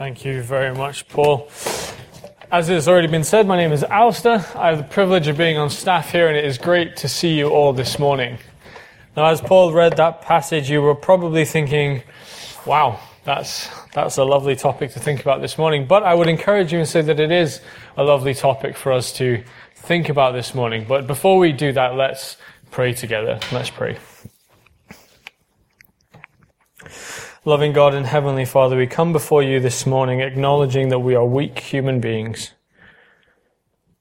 Thank you very much, Paul. As has already been said, my name is Alistair. I have the privilege of being on staff here, and it is great to see you all this morning. Now, as Paul read that passage, you were probably thinking, wow, that's, that's a lovely topic to think about this morning. But I would encourage you and say that it is a lovely topic for us to think about this morning. But before we do that, let's pray together. Let's pray. Loving God and Heavenly Father, we come before you this morning acknowledging that we are weak human beings.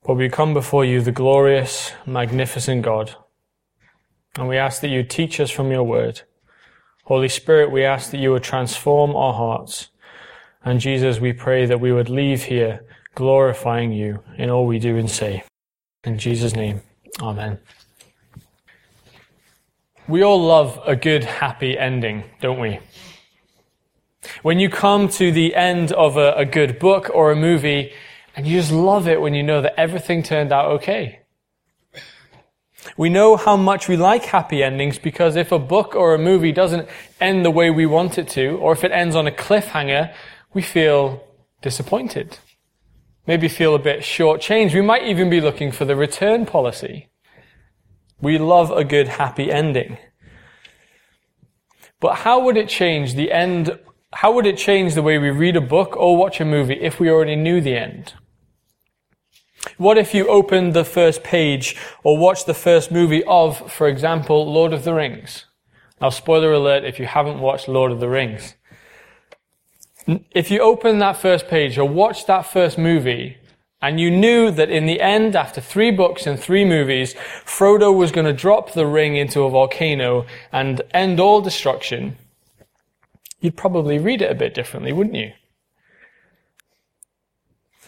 But we come before you, the glorious, magnificent God. And we ask that you teach us from your word. Holy Spirit, we ask that you would transform our hearts. And Jesus, we pray that we would leave here glorifying you in all we do and say. In Jesus' name, Amen. We all love a good, happy ending, don't we? When you come to the end of a, a, good book or a movie and you just love it when you know that everything turned out okay. We know how much we like happy endings because if a book or a movie doesn't end the way we want it to, or if it ends on a cliffhanger, we feel disappointed. Maybe feel a bit shortchanged. We might even be looking for the return policy. We love a good happy ending. But how would it change the end how would it change the way we read a book or watch a movie if we already knew the end? What if you opened the first page or watched the first movie of, for example, Lord of the Rings? Now, spoiler alert if you haven't watched Lord of the Rings. If you open that first page or watched that first movie and you knew that in the end, after three books and three movies, Frodo was going to drop the ring into a volcano and end all destruction, you'd probably read it a bit differently, wouldn't you?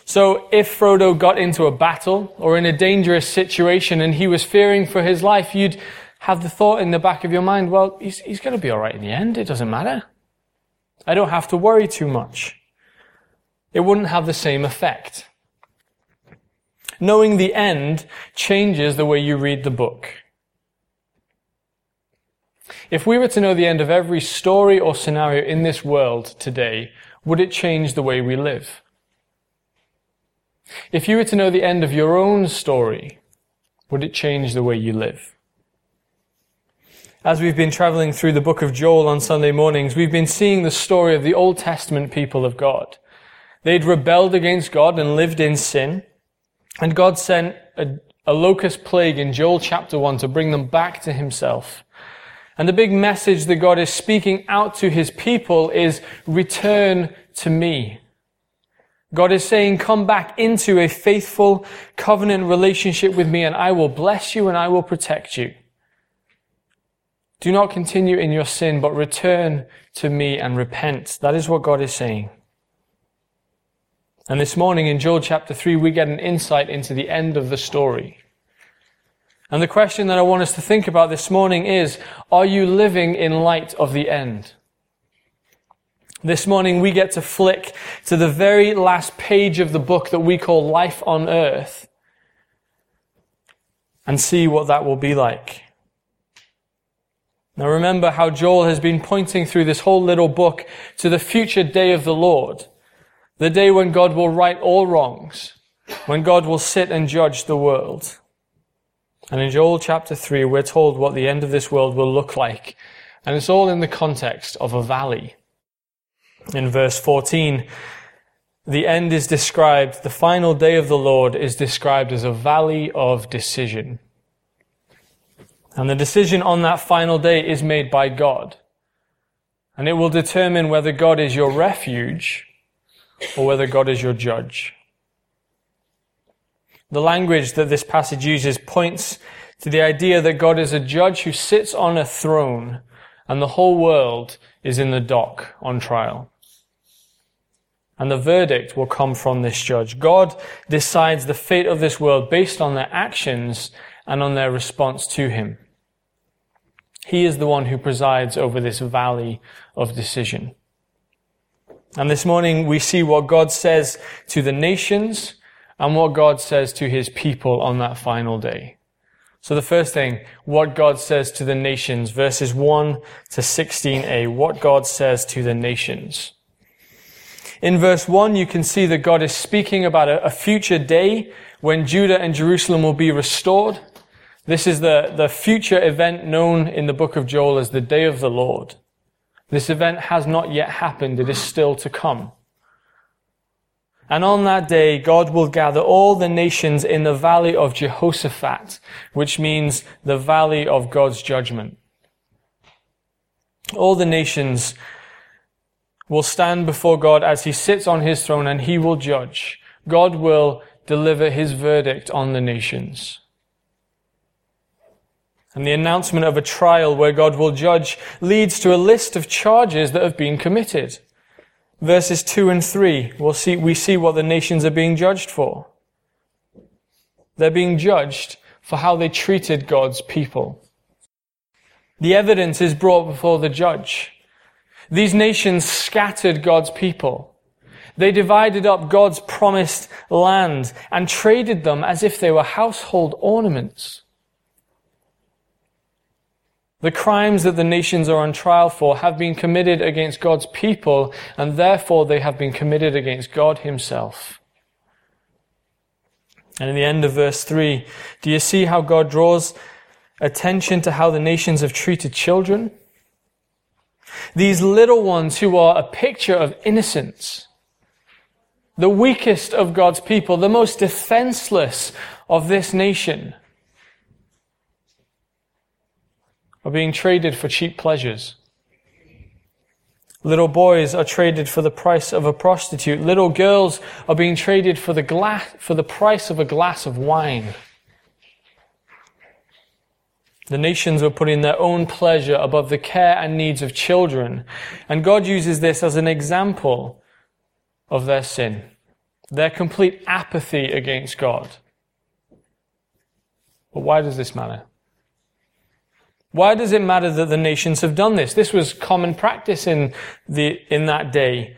So if Frodo got into a battle or in a dangerous situation and he was fearing for his life, you'd have the thought in the back of your mind, well, he's, he's going to be all right in the end. It doesn't matter. I don't have to worry too much. It wouldn't have the same effect. Knowing the end changes the way you read the book. If we were to know the end of every story or scenario in this world today, would it change the way we live? If you were to know the end of your own story, would it change the way you live? As we've been traveling through the book of Joel on Sunday mornings, we've been seeing the story of the Old Testament people of God. They'd rebelled against God and lived in sin, and God sent a, a locust plague in Joel chapter 1 to bring them back to himself. And the big message that God is speaking out to his people is return to me. God is saying, come back into a faithful covenant relationship with me and I will bless you and I will protect you. Do not continue in your sin, but return to me and repent. That is what God is saying. And this morning in Joel chapter 3, we get an insight into the end of the story. And the question that I want us to think about this morning is, are you living in light of the end? This morning we get to flick to the very last page of the book that we call Life on Earth and see what that will be like. Now remember how Joel has been pointing through this whole little book to the future day of the Lord. The day when God will right all wrongs. When God will sit and judge the world. And in Joel chapter 3, we're told what the end of this world will look like. And it's all in the context of a valley. In verse 14, the end is described, the final day of the Lord is described as a valley of decision. And the decision on that final day is made by God. And it will determine whether God is your refuge or whether God is your judge. The language that this passage uses points to the idea that God is a judge who sits on a throne and the whole world is in the dock on trial. And the verdict will come from this judge. God decides the fate of this world based on their actions and on their response to him. He is the one who presides over this valley of decision. And this morning we see what God says to the nations and what God says to his people on that final day. So the first thing, what God says to the nations, verses 1 to 16a, what God says to the nations. In verse 1, you can see that God is speaking about a, future day when Judah and Jerusalem will be restored. This is the, the future event known in the book of Joel as the day of the Lord. This event has not yet happened. It is still to come. And on that day, God will gather all the nations in the valley of Jehoshaphat, which means the valley of God's judgment. All the nations will stand before God as he sits on his throne and he will judge. God will deliver his verdict on the nations. And the announcement of a trial where God will judge leads to a list of charges that have been committed. Verses 2 and 3, we'll see, we see what the nations are being judged for. They're being judged for how they treated God's people. The evidence is brought before the judge. These nations scattered God's people. They divided up God's promised land and traded them as if they were household ornaments. The crimes that the nations are on trial for have been committed against God's people, and therefore they have been committed against God Himself. And in the end of verse 3, do you see how God draws attention to how the nations have treated children? These little ones who are a picture of innocence, the weakest of God's people, the most defenseless of this nation, are being traded for cheap pleasures. Little boys are traded for the price of a prostitute. Little girls are being traded for the glass, for the price of a glass of wine. The nations were putting their own pleasure above the care and needs of children. And God uses this as an example of their sin, their complete apathy against God. But why does this matter? Why does it matter that the nations have done this? This was common practice in the, in that day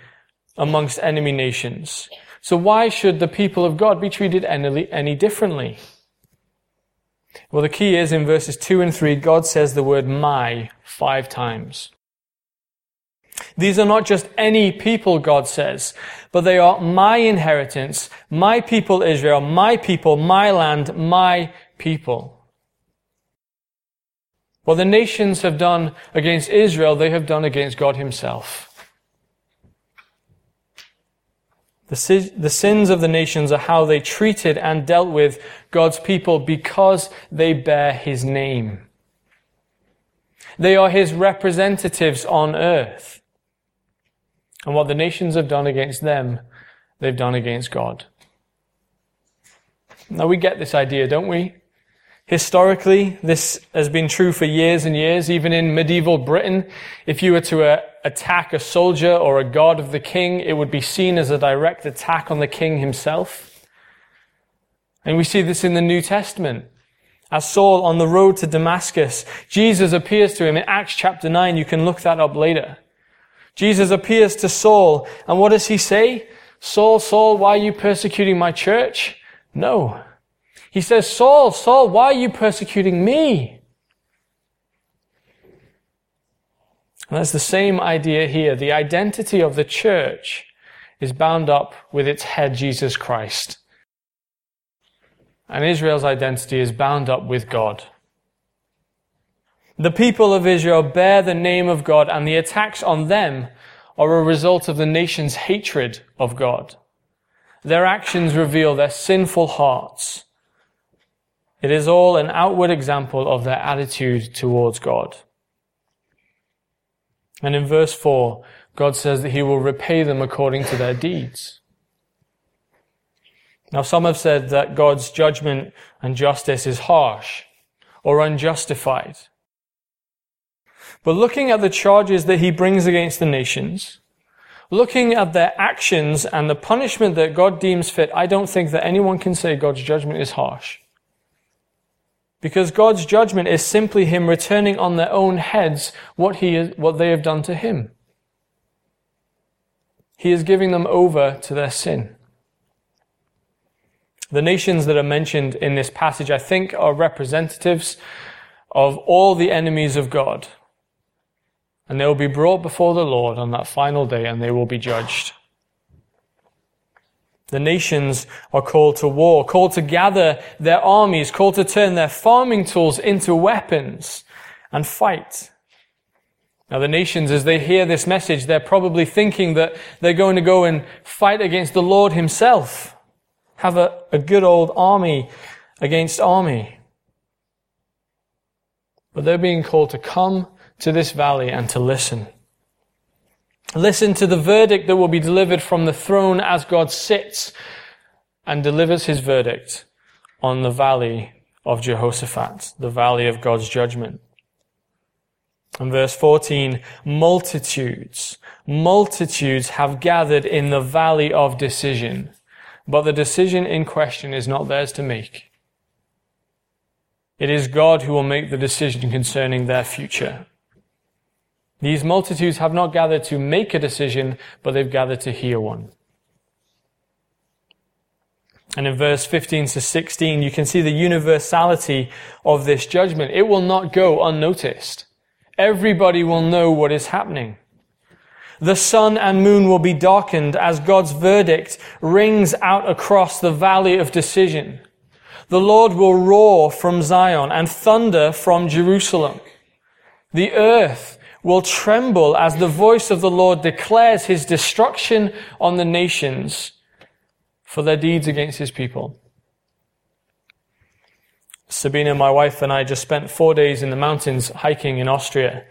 amongst enemy nations. So why should the people of God be treated any, any differently? Well, the key is in verses 2 and 3, God says the word my five times. These are not just any people, God says, but they are my inheritance, my people Israel, my people, my land, my people. What the nations have done against Israel, they have done against God Himself. The, the sins of the nations are how they treated and dealt with God's people because they bear His name. They are His representatives on earth. And what the nations have done against them, they've done against God. Now we get this idea, don't we? Historically, this has been true for years and years. Even in medieval Britain, if you were to uh, attack a soldier or a god of the king, it would be seen as a direct attack on the king himself. And we see this in the New Testament. As Saul on the road to Damascus, Jesus appears to him in Acts chapter 9. You can look that up later. Jesus appears to Saul, and what does he say? Saul, Saul, why are you persecuting my church? No. He says, Saul, Saul, why are you persecuting me? And that's the same idea here. The identity of the church is bound up with its head, Jesus Christ. And Israel's identity is bound up with God. The people of Israel bear the name of God, and the attacks on them are a result of the nation's hatred of God. Their actions reveal their sinful hearts. It is all an outward example of their attitude towards God. And in verse 4, God says that He will repay them according to their deeds. Now, some have said that God's judgment and justice is harsh or unjustified. But looking at the charges that He brings against the nations, looking at their actions and the punishment that God deems fit, I don't think that anyone can say God's judgment is harsh. Because God's judgment is simply Him returning on their own heads what, he is, what they have done to Him. He is giving them over to their sin. The nations that are mentioned in this passage, I think, are representatives of all the enemies of God. And they will be brought before the Lord on that final day and they will be judged. The nations are called to war, called to gather their armies, called to turn their farming tools into weapons and fight. Now the nations, as they hear this message, they're probably thinking that they're going to go and fight against the Lord himself. Have a, a good old army against army. But they're being called to come to this valley and to listen. Listen to the verdict that will be delivered from the throne as God sits and delivers his verdict on the valley of Jehoshaphat, the valley of God's judgment. And verse 14, multitudes, multitudes have gathered in the valley of decision, but the decision in question is not theirs to make. It is God who will make the decision concerning their future. These multitudes have not gathered to make a decision, but they've gathered to hear one. And in verse 15 to 16, you can see the universality of this judgment. It will not go unnoticed. Everybody will know what is happening. The sun and moon will be darkened as God's verdict rings out across the valley of decision. The Lord will roar from Zion and thunder from Jerusalem. The earth will tremble as the voice of the Lord declares his destruction on the nations for their deeds against his people. Sabina, my wife, and I just spent four days in the mountains hiking in Austria.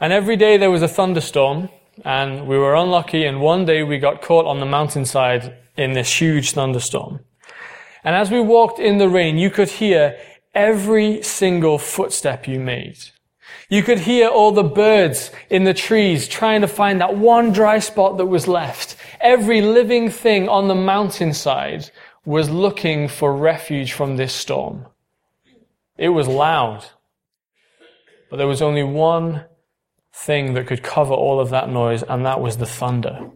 And every day there was a thunderstorm, and we were unlucky, and one day we got caught on the mountainside in this huge thunderstorm. And as we walked in the rain, you could hear every single footstep you made. You could hear all the birds in the trees trying to find that one dry spot that was left. Every living thing on the mountainside was looking for refuge from this storm. It was loud, but there was only one thing that could cover all of that noise, and that was the thunder.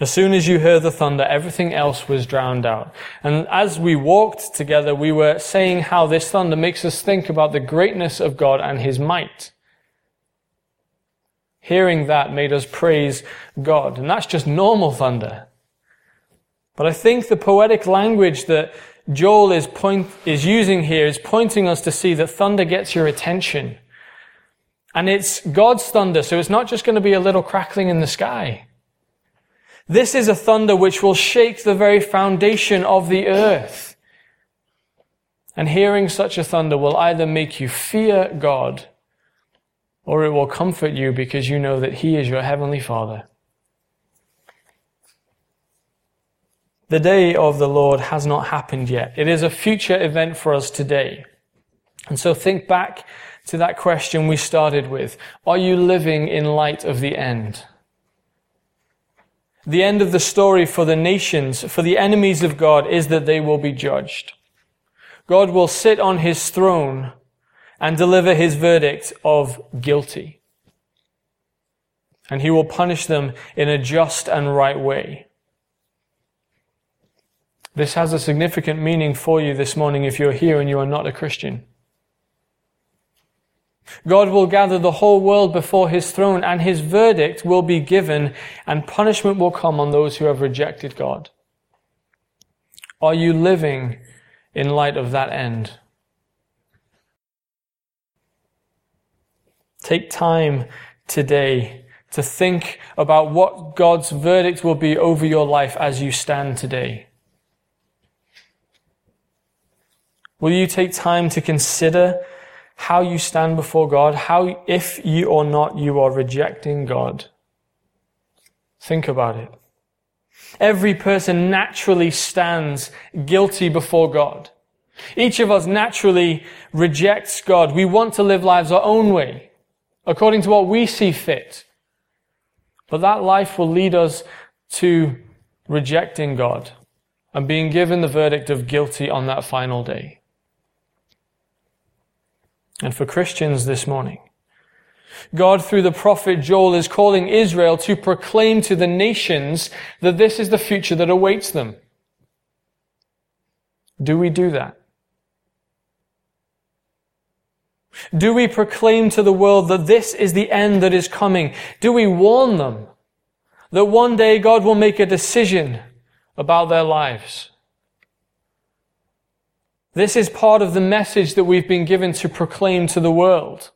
As soon as you heard the thunder, everything else was drowned out. And as we walked together, we were saying how this thunder makes us think about the greatness of God and His might. Hearing that made us praise God. And that's just normal thunder. But I think the poetic language that Joel is point, is using here is pointing us to see that thunder gets your attention. And it's God's thunder, so it's not just going to be a little crackling in the sky. This is a thunder which will shake the very foundation of the earth. And hearing such a thunder will either make you fear God or it will comfort you because you know that He is your Heavenly Father. The day of the Lord has not happened yet. It is a future event for us today. And so think back to that question we started with. Are you living in light of the end? The end of the story for the nations, for the enemies of God, is that they will be judged. God will sit on his throne and deliver his verdict of guilty. And he will punish them in a just and right way. This has a significant meaning for you this morning if you're here and you are not a Christian. God will gather the whole world before his throne and his verdict will be given and punishment will come on those who have rejected God. Are you living in light of that end? Take time today to think about what God's verdict will be over your life as you stand today. Will you take time to consider how you stand before God, how, if you or not you are rejecting God. Think about it. Every person naturally stands guilty before God. Each of us naturally rejects God. We want to live lives our own way, according to what we see fit. But that life will lead us to rejecting God and being given the verdict of guilty on that final day and for Christians this morning. God, through the prophet Joel, is calling Israel to proclaim to the nations that this is the future that awaits them. Do we do that? Do we proclaim to the world that this is the end that is coming? Do we warn them That one day God will make a decision about their lives. This is part of the message that we've been given to proclaim to the world.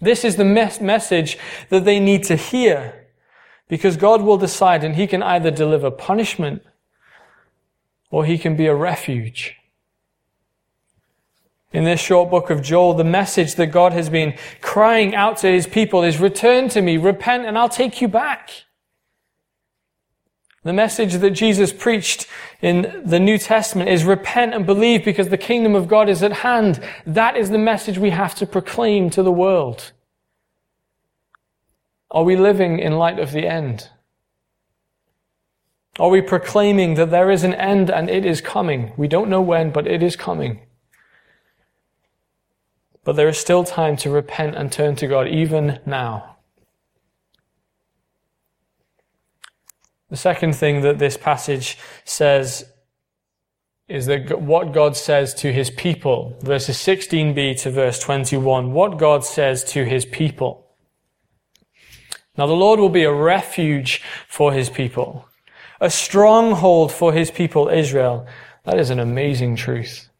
This is the mes- message that they need to hear because God will decide and He can either deliver punishment or He can be a refuge. In this short book of Joel, the message that God has been crying out to His people is return to me, repent, and I'll take you back. The message that Jesus preached in the New Testament is repent and believe because the kingdom of God is at hand. That is the message we have to proclaim to the world. Are we living in light of the end? Are we proclaiming that there is an end and it is coming? We don't know when, but it is coming. But there is still time to repent and turn to God, even now. The second thing that this passage says is that what God says to his people, verses 16b to verse 21, what God says to his people. Now the Lord will be a refuge for his people, a stronghold for his people Israel. That is an amazing truth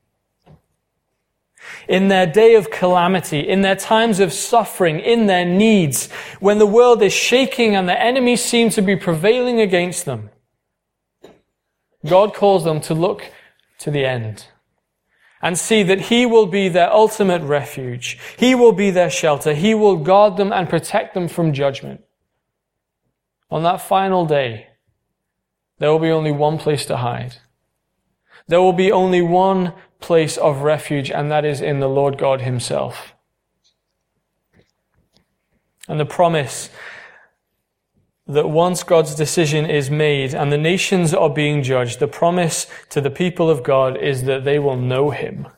in their day of calamity, in their times of suffering, in their needs, when the world is shaking and the enemy seems to be prevailing against them, God calls them to look to the end and see that He will be their ultimate refuge. He will be their shelter. He will guard them and protect them from judgment. On that final day, there will be only one place to hide. There will be only one place of refuge, and that is in the Lord God Himself. And the promise that once God's decision is made and the nations are being judged, the promise to the people of God is that they will know Him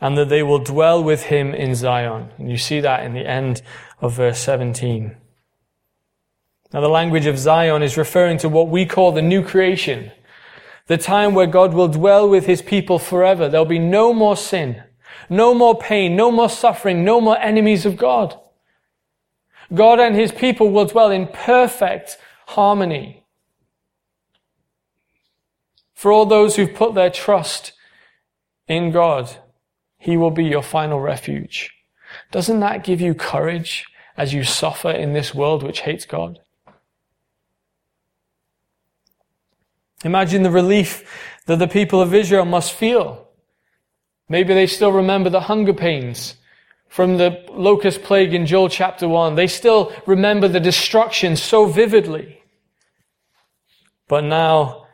and that they will dwell with Him in Zion. And you see that in the end of verse 17. Now the language of Zion is referring to what we call the new creation. The time where God will dwell with his people forever. There'll be no more sin, no more pain, no more suffering, no more enemies of God. God and his people will dwell in perfect harmony. For all those who've put their trust in God, he will be your final refuge. Doesn't that give you courage as you suffer in this world which hates God? Imagine the relief that the people of Israel must feel. Maybe they still remember the hunger pains from the locust plague in Joel chapter 1. They still remember the destruction so vividly. But now,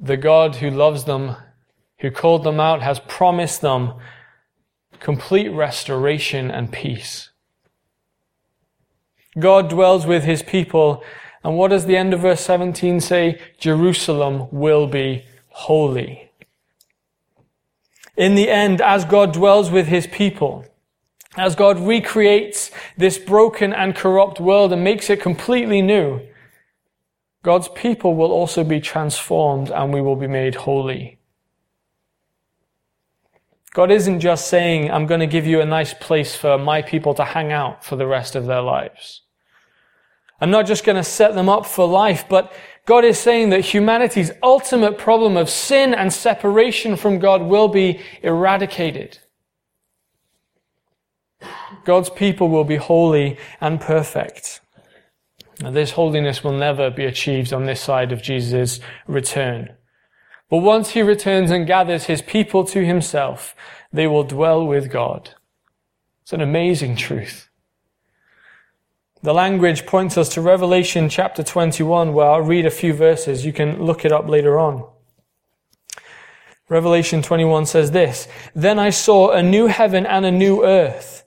the God who loves them, who called them out, has promised them complete restoration and peace. God dwells with his people and what does the end of verse 17 say? Jerusalem will be holy. In the end, as God dwells with his people, as God recreates this broken and corrupt world and makes it completely new, God's people will also be transformed and we will be made holy. God isn't just saying, I'm going to give you a nice place for my people to hang out for the rest of their lives. I'm not just going to set them up for life, but God is saying that humanity's ultimate problem of sin and separation from God will be eradicated. God's people will be holy and perfect. Now, this holiness will never be achieved on this side of Jesus' return. But once he returns and gathers his people to himself, they will dwell with God. It's an amazing truth. The language points us to Revelation chapter 21, where I'll read a few verses. You can look it up later on. Revelation 21 says this, Then I saw a new heaven and a new earth.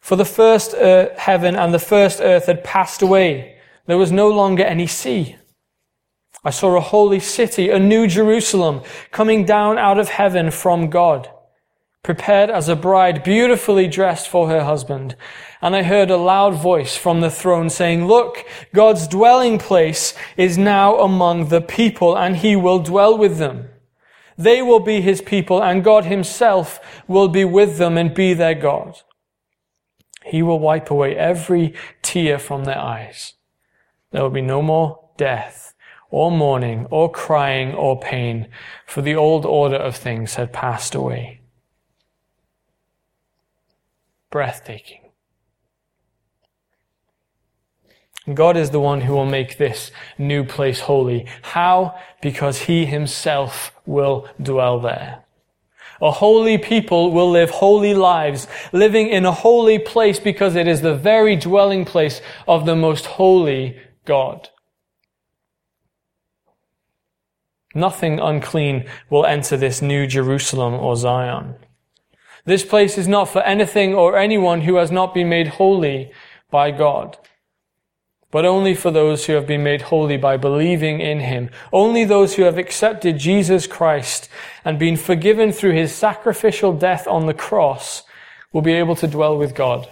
For the first uh, heaven and the first earth had passed away. There was no longer any sea. I saw a holy city, a new Jerusalem, coming down out of heaven from God, prepared as a bride beautifully dressed for her husband. And I heard a loud voice from the throne saying, Look, God's dwelling place is now among the people, and he will dwell with them. They will be his people, and God himself will be with them and be their God. He will wipe away every tear from their eyes. There will be no more death, or mourning, or crying, or pain, for the old order of things had passed away. Breathtaking. God is the one who will make this new place holy. How? Because He Himself will dwell there. A holy people will live holy lives, living in a holy place because it is the very dwelling place of the most holy God. Nothing unclean will enter this new Jerusalem or Zion. This place is not for anything or anyone who has not been made holy by God but only for those who have been made holy by believing in him. Only those who have accepted Jesus Christ and been forgiven through his sacrificial death on the cross will be able to dwell with God.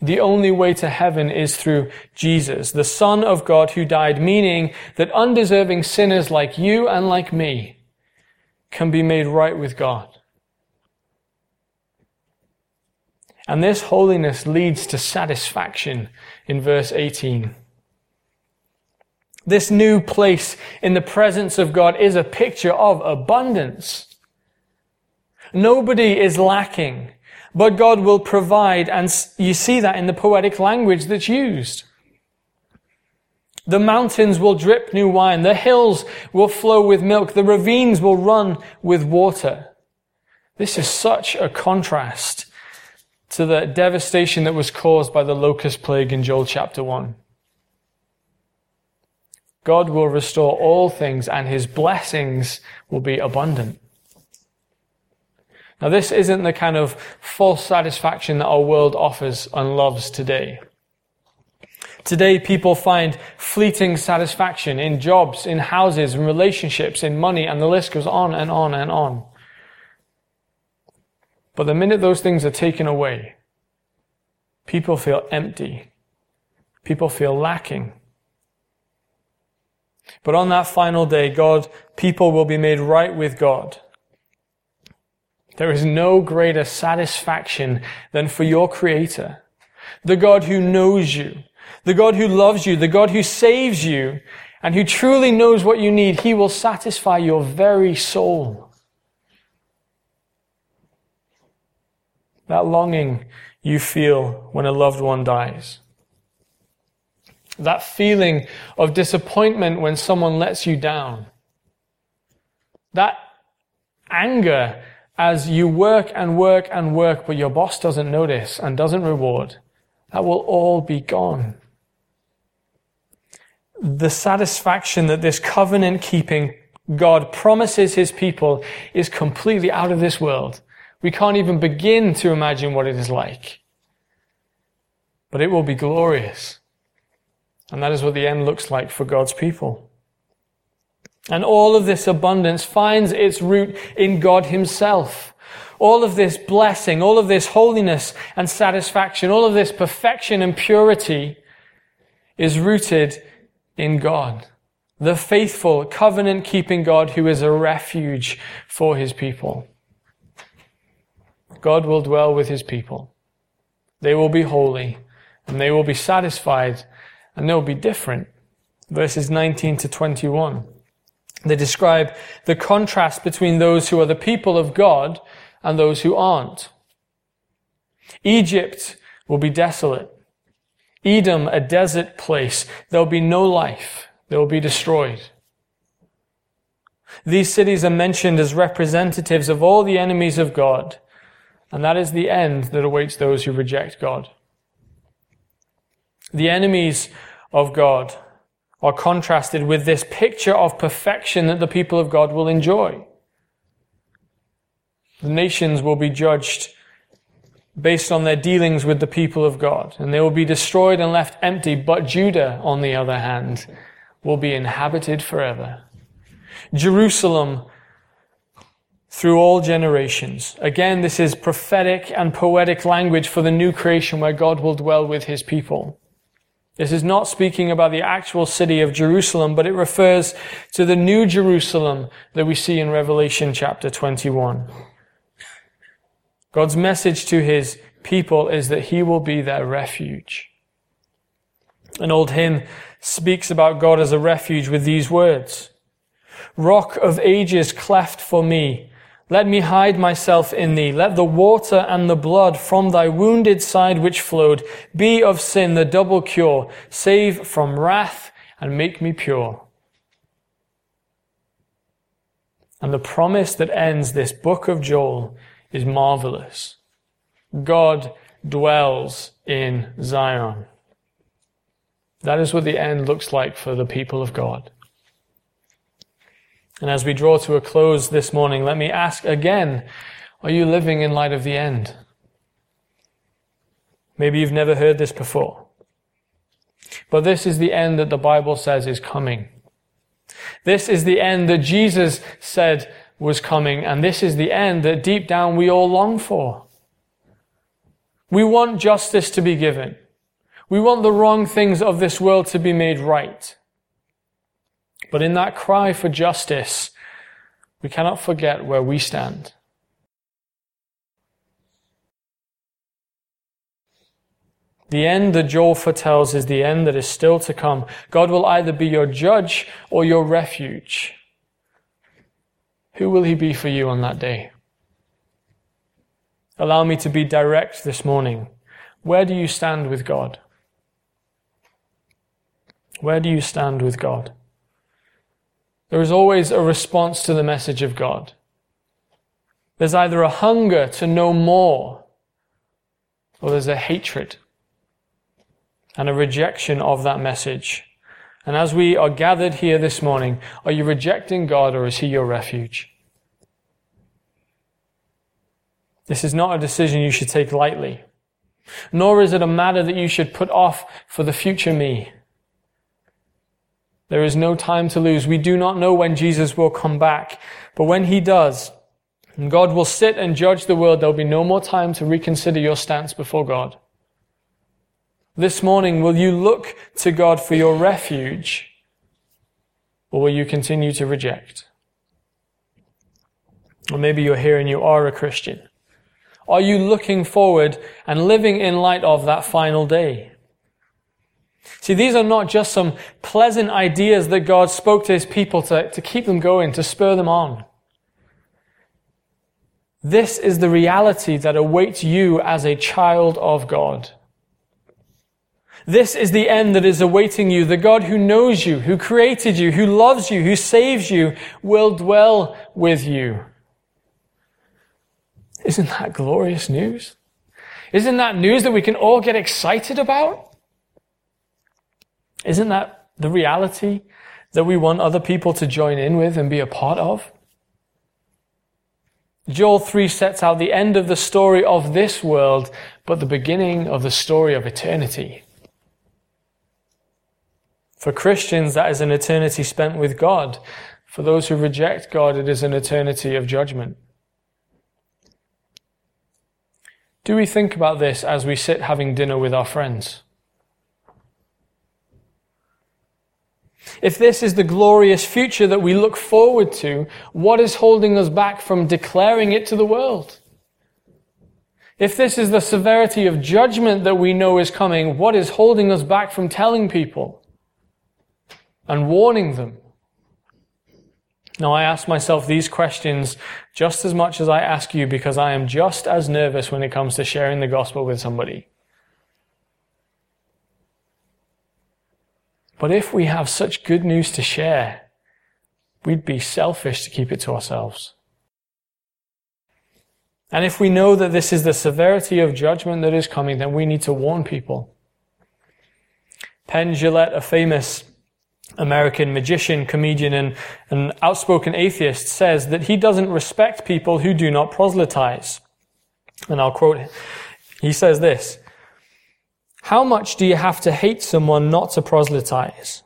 The only way to heaven is through Jesus, the Son of God who died, meaning that undeserving sinners like you and like me can be made right with God. And this holiness leads to satisfaction in verse 18. This new place in the presence of God is a picture of abundance. Nobody is lacking, but God will provide, and you see that in the poetic language that's used. The mountains will drip new wine, the hills will flow with milk, the ravines will run with water. This is such a contrast to the devastation that was caused by the locust plague in Joel chapter 1. God will restore all things and his blessings will be abundant. Now, this isn't the kind of false satisfaction that our world offers and loves today. Today, people find fleeting satisfaction in jobs, in houses, in relationships, in money, and the list goes on and on and on. But the minute those things are taken away, people feel empty. People feel lacking. But on that final day, God, people will be made right with God. There is no greater satisfaction than for your Creator, the God who knows you, the God who loves you, the God who saves you, and who truly knows what you need. He will satisfy your very soul. that longing you feel when a loved one dies. That feeling of disappointment when someone lets you down. That anger as you work and work and work, but your boss doesn't notice and doesn't reward. That will all be gone. The satisfaction that this covenant keeping God promises his people is completely out of this world. We can't even begin to imagine what it is like. But it will be glorious. And that is what the end looks like for God's people. And all of this abundance finds its root in God Himself. All of this blessing, all of this holiness and satisfaction, all of this perfection and purity is rooted in God. The faithful, covenant keeping God who is a refuge for His people. God will dwell with his people. They will be holy and they will be satisfied and they'll be different. Verses 19 to 21. They describe the contrast between those who are the people of God and those who aren't. Egypt will be desolate. Edom, a desert place. There'll be no life. They will be destroyed. These cities are mentioned as representatives of all the enemies of God and that is the end that awaits those who reject God. The enemies of God are contrasted with this picture of perfection that the people of God will enjoy. The nations will be judged based on their dealings with the people of God, and they will be destroyed and left empty, but Judah, on the other hand, will be inhabited forever. Jerusalem through all generations. Again, this is prophetic and poetic language for the new creation where God will dwell with his people. This is not speaking about the actual city of Jerusalem, but it refers to the new Jerusalem that we see in Revelation chapter 21. God's message to his people is that he will be their refuge. An old hymn speaks about God as a refuge with these words. Rock of ages cleft for me. Let me hide myself in thee. Let the water and the blood from thy wounded side which flowed be of sin the double cure. Save from wrath and make me pure. And the promise that ends this book of Joel is marvelous. God dwells in Zion. That is what the end looks like for the people of God. And as we draw to a close this morning, let me ask again, are you living in light of the end? Maybe you've never heard this before. But this is the end that the Bible says is coming. This is the end that Jesus said was coming, and this is the end that deep down we all long for. We want justice to be given. We want the wrong things of this world to be made right. But in that cry for justice, we cannot forget where we stand. The end that Joel foretells is the end that is still to come. God will either be your judge or your refuge. Who will he be for you on that day? Allow me to be direct this morning. Where do you stand with God? Where do you stand with God? There is always a response to the message of God. There's either a hunger to know more, or there's a hatred and a rejection of that message. And as we are gathered here this morning, are you rejecting God or is He your refuge? This is not a decision you should take lightly, nor is it a matter that you should put off for the future me. There is no time to lose. We do not know when Jesus will come back, but when he does, and God will sit and judge the world, there'll be no more time to reconsider your stance before God. This morning, will you look to God for your refuge, or will you continue to reject? Or maybe you're here and you are a Christian. Are you looking forward and living in light of that final day? See, these are not just some pleasant ideas that God spoke to his people to, to keep them going, to spur them on. This is the reality that awaits you as a child of God. This is the end that is awaiting you. The God who knows you, who created you, who loves you, who saves you, will dwell with you. Isn't that glorious news? Isn't that news that we can all get excited about? Isn't that the reality that we want other people to join in with and be a part of? Joel 3 sets out the end of the story of this world, but the beginning of the story of eternity. For Christians, that is an eternity spent with God. For those who reject God, it is an eternity of judgment. Do we think about this as we sit having dinner with our friends? If this is the glorious future that we look forward to, what is holding us back from declaring it to the world? If this is the severity of judgment that we know is coming, what is holding us back from telling people and warning them? Now, I ask myself these questions just as much as I ask you because I am just as nervous when it comes to sharing the gospel with somebody. But if we have such good news to share, we'd be selfish to keep it to ourselves. And if we know that this is the severity of judgment that is coming, then we need to warn people. Penn Jillette, a famous American magician, comedian, and an outspoken atheist says that he doesn't respect people who do not proselytize. And I'll quote, he says this, how much do you have to hate someone not to proselytize?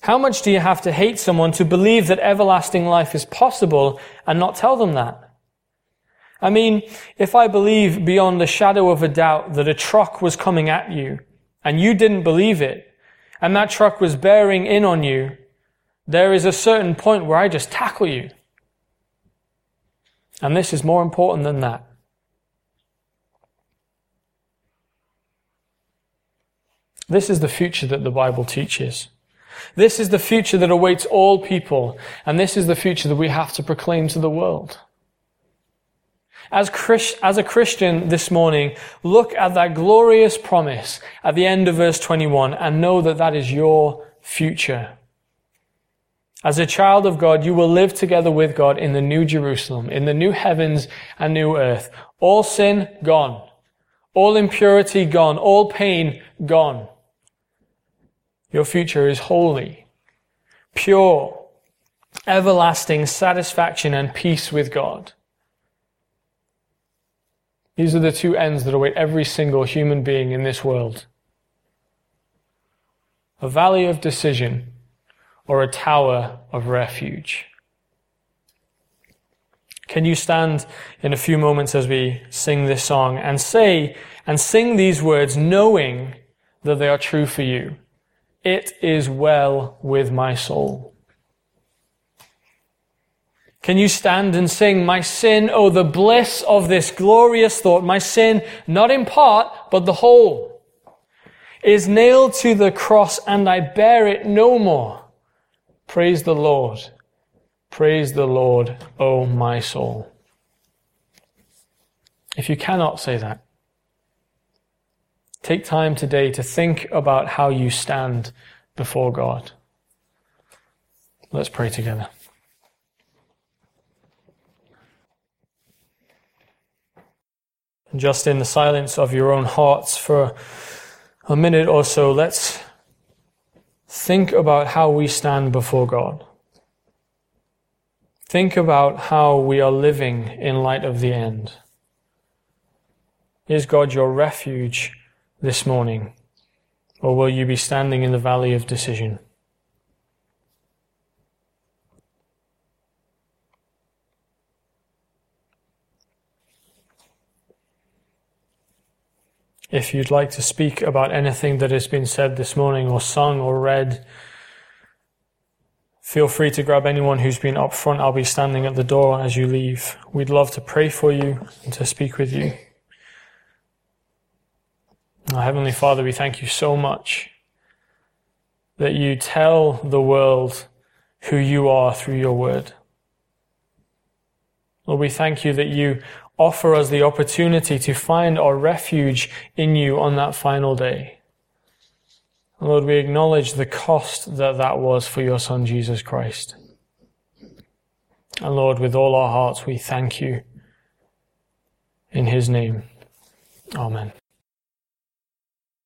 How much do you have to hate someone to believe that everlasting life is possible and not tell them that? I mean, if I believe beyond the shadow of a doubt that a truck was coming at you and you didn't believe it, and that truck was bearing in on you, there is a certain point where I just tackle you. And this is more important than that. This is the future that the Bible teaches. This is the future that awaits all people, and this is the future that we have to proclaim to the world. As, Christ, as a Christian this morning, look at that glorious promise at the end of verse 21 and know that that is your future. As a child of God, you will live together with God in the new Jerusalem, in the new heavens and new earth. All sin gone. All impurity gone. All pain gone. Your future is holy, pure, everlasting satisfaction and peace with God. These are the two ends that await every single human being in this world. A valley of decision or a tower of refuge. Can you stand in a few moments as we sing this song and say and sing these words knowing that they are true for you? It is well with my soul. Can you stand and sing, My sin, oh, the bliss of this glorious thought, my sin, not in part, but the whole, is nailed to the cross and I bear it no more. Praise the Lord. Praise the Lord, O my soul. If you cannot say that, take time today to think about how you stand before God. Let's pray together. Just in the silence of your own hearts for a minute or so, let's think about how we stand before God. Think about how we are living in light of the end. Is God your refuge this morning? Or will you be standing in the valley of decision? If you'd like to speak about anything that has been said this morning or sung or read, feel free to grab anyone who's been up front. I'll be standing at the door as you leave. We'd love to pray for you and to speak with you. Our Heavenly Father, we thank you so much that you tell the world who you are through your word. Lord, we thank you that you offer us the opportunity to find our refuge in you on that final day. Lord, we acknowledge the cost that that was for your Son, Jesus Christ. And Lord, with all our hearts, we thank you in his name. Amen.